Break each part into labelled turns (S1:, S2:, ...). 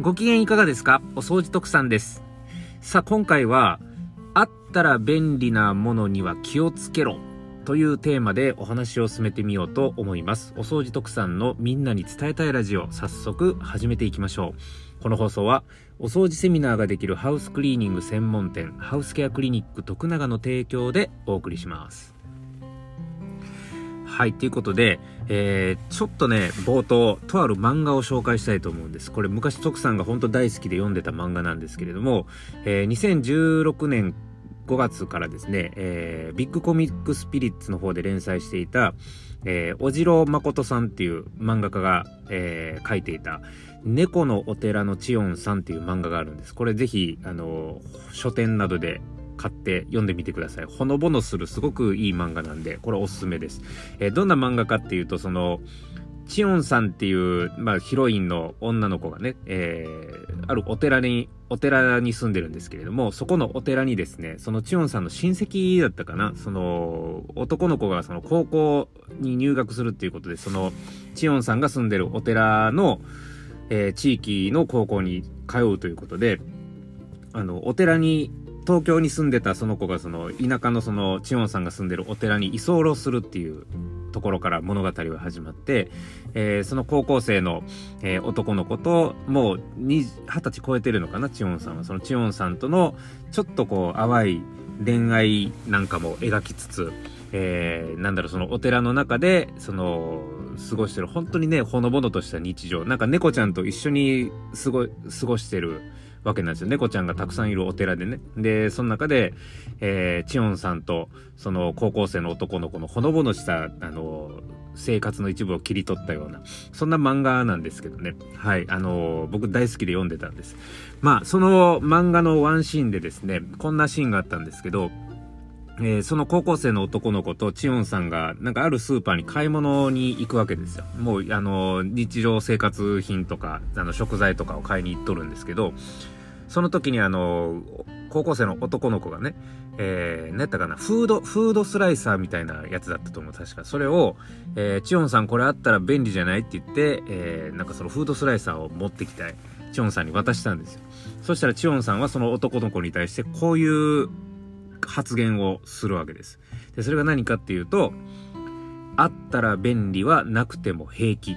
S1: ご機嫌いかがですか？お掃除特産です。さあ、今回は、あったら便利なものには気をつけろというテーマでお話を進めてみようと思います。お掃除特産のみんなに伝えたいラジオ、早速始めていきましょう。この放送は、お掃除セミナーができるハウスクリーニング専門店、ハウスケアクリニック徳永の提供でお送りします。はい、ということで、えー、ちょっとね、冒頭、とある漫画を紹介したいと思うんです。これ昔徳さんが本当大好きで読んでた漫画なんですけれども、えー、2016年5月からですね、えー、ビッグコミックスピリッツの方で連載していた、えー、おじろ誠さんっていう漫画家が、えー、書いていた、猫のお寺のチヨンさんっていう漫画があるんです。これぜひ、あの書店などで買って読んでみてください。ほのぼのするすごくいい漫画なんで、これおすすめです。えー、どんな漫画かっていうと、その、チヨンさんっていう、まあ、ヒロインの女の子がね、えー、あるお寺に、お寺に住んでるんですけれども、そこのお寺にですね、そのチヨンさんの親戚だったかな、その、男の子がその高校に入学するっていうことで、その、チヨンさんが住んでるお寺の、えー、地域の高校に通うということで、あの、お寺に東京に住んでたその子がその田舎のそのチオンさんが住んでるお寺に居候するっていうところから物語は始まって、えー、その高校生の、えー、男の子ともう二十歳超えてるのかなチオンさんは。そのチオンさんとのちょっとこう淡い恋愛なんかも描きつつ、えー、なんだろうそのお寺の中でその過ごしてる本当にねほのぼのとした日常。なんか猫ちゃんと一緒に過ご過ごしてるわけなんですよ。猫ちゃんがたくさんいるお寺でね。で、その中で、えー、チオンさんと、その高校生の男の子のほのぼのした、あの、生活の一部を切り取ったような、そんな漫画なんですけどね。はい。あの僕大好きで読んでたんです。まあ、その漫画のワンシーンでですね、こんなシーンがあったんですけど、えー、その高校生の男の子とチオンさんが、なんかあるスーパーに買い物に行くわけですよ。もう、あの、日常生活品とか、あの、食材とかを買いに行っとるんですけど、その時にあの、高校生の男の子がね、えー、何やったかな、フード、フードスライサーみたいなやつだったと思う、確か。それを、えー、チオンさんこれあったら便利じゃないって言って、えー、なんかそのフードスライサーを持ってきて、チオンさんに渡したんですよ。そしたらチオンさんはその男の子に対してこういう発言をするわけです。で、それが何かっていうと、あったら便利はなくても平気。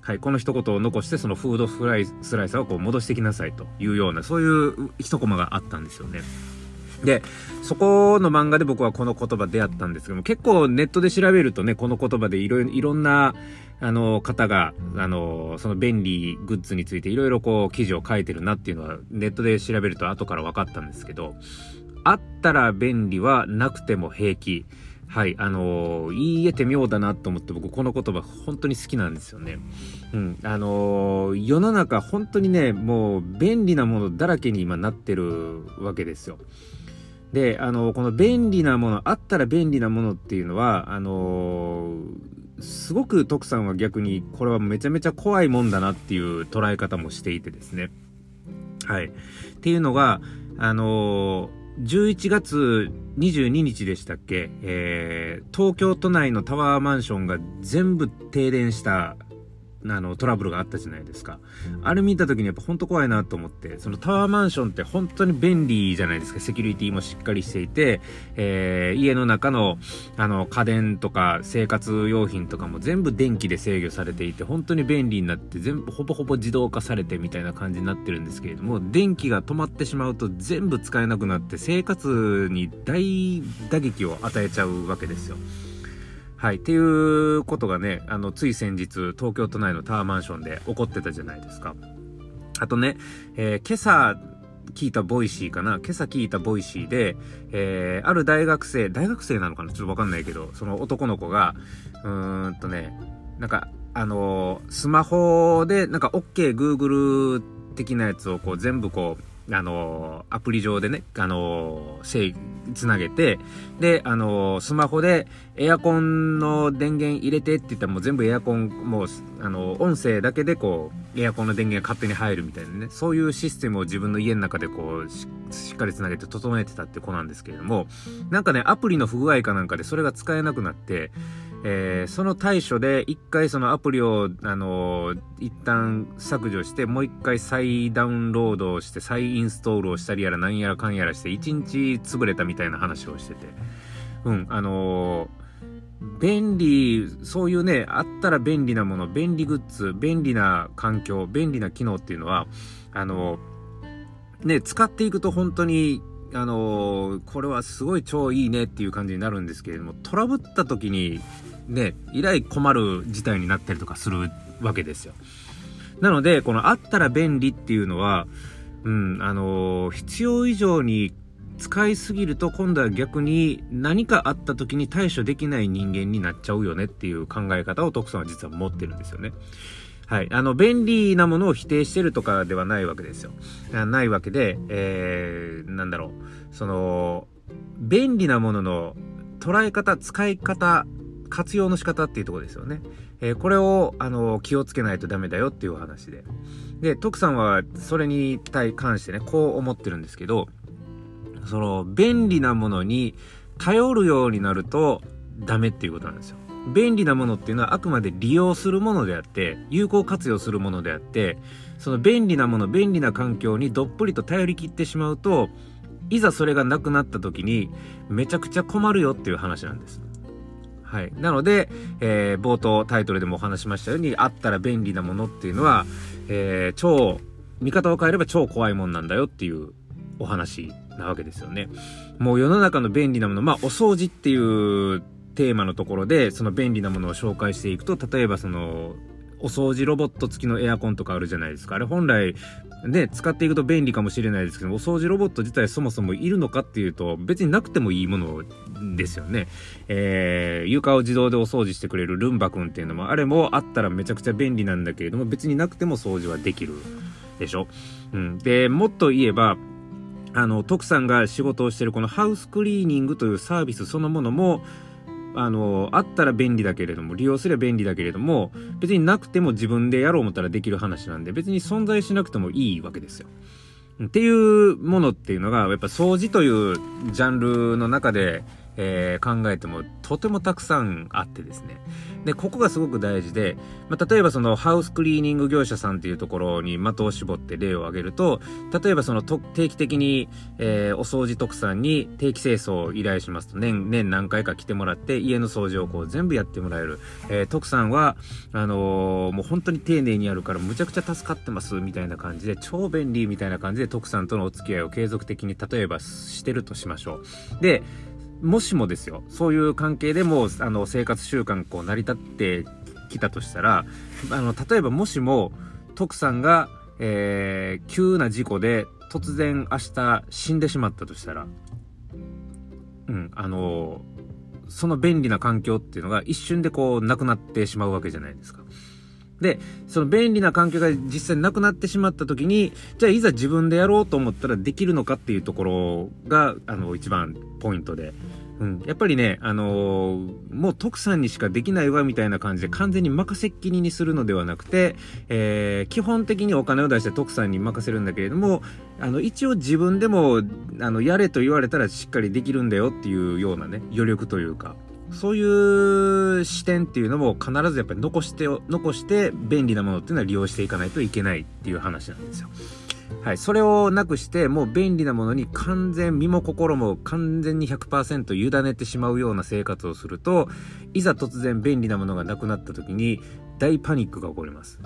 S1: はい、この一言を残してそのフードフライスライサーをこう戻してきなさいというようなそういう一コマがあったんですよね。で、そこの漫画で僕はこの言葉出会ったんですけども、結構ネットで調べるとね、この言葉でいろいろ、んな、あの、方が、あの、その便利グッズについていろいろこう記事を書いてるなっていうのはネットで調べると後から分かったんですけど、あったら便利はなくても平気。はい、あのー、言い得て妙だなと思って僕この言葉本当に好きなんですよね。うん、あのー、世の中本当にね、もう便利なものだらけに今なってるわけですよ。で、あのー、この便利なもの、あったら便利なものっていうのは、あのすごく徳さんは逆にこれはめちゃめちゃ怖いもんだなっていう捉え方もしていてですね。はい。っていうのが、あの11月22日でしたっけ、えー、東京都内のタワーマンションが全部停電したあの、トラブルがあったじゃないですか。あれ見た時にやっぱほんと怖いなと思って、そのタワーマンションって本当に便利じゃないですか。セキュリティもしっかりしていて、えー、家の中の、あの、家電とか生活用品とかも全部電気で制御されていて、本当に便利になって全部ほぼほぼ自動化されてみたいな感じになってるんですけれども、電気が止まってしまうと全部使えなくなって生活に大打撃を与えちゃうわけですよ。はい。っていうことがね、あの、つい先日、東京都内のタワーマンションで起こってたじゃないですか。あとね、えー、今朝、聞いた Voicy かな？今朝聞いた Voicy で、えー、ある大学生、大学生なのかな？ちょっとわかんないけど、その男の子が、うーんとね、なんか、あのー、スマホで、なんか OK Google 的なやつをこう全部こう、あのアプリ上でね、あのー、つなげて、で、あのスマホでエアコンの電源入れてって言ったらもう全部エアコン、もう、あの音声だけでこう、エアコンの電源が勝手に入るみたいなね、そういうシステムを自分の家の中でこう、しっかりつなげて整えてたって子なんですけれども、なんかね、アプリの不具合かなんかでそれが使えなくなって、えー、その対処で一回そのアプリを、あのー、一旦削除して、もう一回再ダウンロードをして、再インストールをしたりやら何やらかんやらして、一日潰れたみたいな話をしてて。うん、あのー、便利、そういうね、あったら便利なもの、便利グッズ、便利な環境、便利な機能っていうのは、あのね、使っていくと本当にあの、これはすごい超いいねっていう感じになるんですけれども、トラブった時に、ね、以来困る事態になったりとかするわけですよ。なので、このあったら便利っていうのは、うん、あの、必要以上に使いすぎると今度は逆に何かあった時に対処できない人間になっちゃうよねっていう考え方を徳さんは実は持ってるんですよね。はい。あの、便利なものを否定してるとかではないわけですよ。ないわけで、えー、なんだろう。その、便利なものの捉え方、使い方、活用の仕方っていうとこですよね。えー、これを、あの、気をつけないとダメだよっていうお話で。で、徳さんはそれに対関してね、こう思ってるんですけど、その、便利なものに頼るようになるとダメっていうことなんですよ。便利なものっていうのはあくまで利用するものであって、有効活用するものであって、その便利なもの、便利な環境にどっぷりと頼り切ってしまうと、いざそれがなくなった時に、めちゃくちゃ困るよっていう話なんです。はい。なので、えー、冒頭タイトルでもお話しましたように、あったら便利なものっていうのは、えー、超、見方を変えれば超怖いもんなんだよっていうお話なわけですよね。もう世の中の便利なもの、まあお掃除っていうテーマのところで、その便利なものを紹介していくと、例えばその、お掃除ロボット付きのエアコンとかあるじゃないですか。あれ本来、ね、使っていくと便利かもしれないですけど、お掃除ロボット自体そもそもいるのかっていうと、別になくてもいいものですよね。えー、床を自動でお掃除してくれるルンバくんっていうのも、あれもあったらめちゃくちゃ便利なんだけれども、別になくても掃除はできるでしょ。うん。で、もっと言えば、あの、徳さんが仕事をしてるこのハウスクリーニングというサービスそのものも、あの、あったら便利だけれども、利用すれば便利だけれども、別になくても自分でやろう思ったらできる話なんで、別に存在しなくてもいいわけですよ。っていうものっていうのが、やっぱ掃除というジャンルの中で、えー、考えてもとてもたくさんあってですね。で、ここがすごく大事で、まあ、例えばそのハウスクリーニング業者さんっていうところに的を絞って例を挙げると、例えばその定期的に、えー、お掃除特産に定期清掃を依頼しますと、年、年何回か来てもらって家の掃除をこう全部やってもらえる。えー、特産は、あのー、もう本当に丁寧にやるからむちゃくちゃ助かってますみたいな感じで、超便利みたいな感じで特産とのお付き合いを継続的に例えばしてるとしましょう。で、もしもですよ、そういう関係でも、あの、生活習慣こう成り立ってきたとしたら、あの、例えばもしも、徳さんが、えー、急な事故で突然明日死んでしまったとしたら、うん、あのその便利な環境っていうのが一瞬でこうなくなってしまうわけじゃないですか。で、その便利な環境が実際なくなってしまった時に、じゃあいざ自分でやろうと思ったらできるのかっていうところが、あの、一番ポイントで。うん、やっぱりね、あのー、もう徳さんにしかできないわみたいな感じで完全に任せっきりにするのではなくて、えー、基本的にお金を出して徳さんに任せるんだけれども、あの、一応自分でも、あの、やれと言われたらしっかりできるんだよっていうようなね、余力というか、そういう視点っていうのも必ずやっぱり残して、残して便利なものっていうのは利用していかないといけないっていう話なんですよ。はい。それをなくして、もう便利なものに完全、身も心も完全に100%委ねてしまうような生活をすると、いざ突然便利なものがなくなった時に、大パニックが起こります。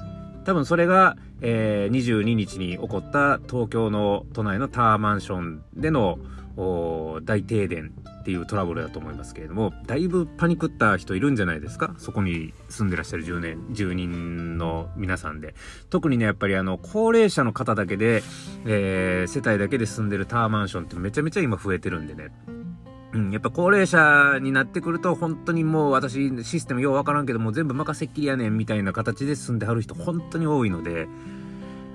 S1: 多分それが、えー、22日に起こった東京の都内のタワーマンションでの大停電っていうトラブルだと思いますけれども、だいぶパニクった人いるんじゃないですか？そこに住んでらっしゃる10年、住人の皆さんで。特にね、やっぱりあの、高齢者の方だけで、えー、世帯だけで住んでるタワーマンションってめちゃめちゃ今増えてるんでね。うん、やっぱ高齢者になってくると、本当にもう私、システムようわからんけども、全部任せっきりやねんみたいな形で住んではる人、本当に多いので、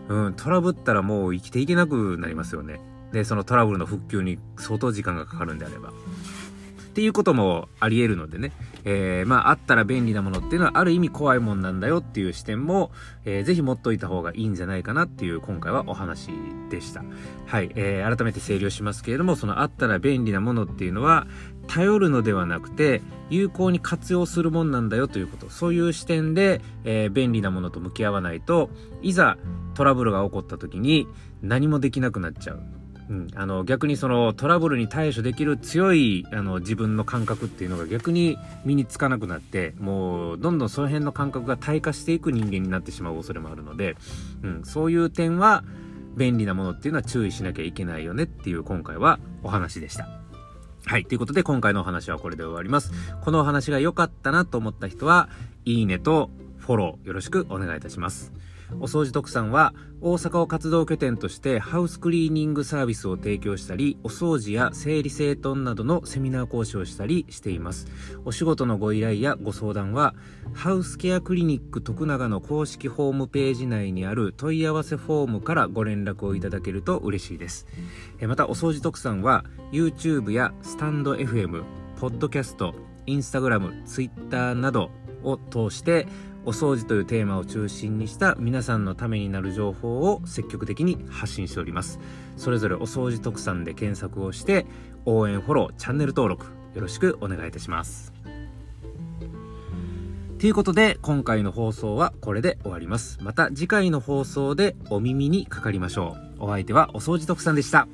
S1: うん、トラブったらもう生きていけなくなりますよね。で、そのトラブルの復旧に相当時間がかかるんであれば。っていうこともあり得るのでね、えー、まあ、あったら便利なものっていうのはある意味怖いもんなんだよっていう視点も、えー、ぜひ持っといた方がいいんじゃないかなっていう今回はお話でした。はい、えー、改めて整理をしますけれども、そのあったら便利なものっていうのは、頼るのではなくて有効に活用するもんなんだよということそういう視点で、えー、便利なものと向き合わないといざトラブルが起こった時に何もできなくなっちゃう。うん、あの逆にそのトラブルに対処できる強いあの自分の感覚っていうのが逆に身につかなくなってもうどんどんその辺の感覚が退化していく人間になってしまう恐れもあるので、うん、そういう点は便利なものっていうのは注意しなきゃいけないよねっていう今回はお話でした。はい。ということで今回のお話はこれで終わります。このお話が良かったなと思った人は、いいねとフォローよろしくお願いいたします。お掃除特産は大阪を活動拠点としてハウスクリーニングサービスを提供したり、お掃除や整理整頓などのセミナー講師をしたりしています。お仕事のご依頼やご相談は、ハウスケアクリニック徳永の公式ホームページ内にある問い合わせフォームからご連絡をいただけると嬉しいです。また、お掃除特産は YouTube やスタンド FM、ポッドキャスト、インスタグラム、ツイッターなどを通してお掃除というテーマを中心にした皆さんのためになる情報を積極的に発信しております。それぞれお掃除特産で検索をして応援フォローチャンネル登録よろしくお願いいたします。ということで今回の放送はこれで終わります。また次回の放送でお耳にかかりましょう。お相手はお掃除特産でした。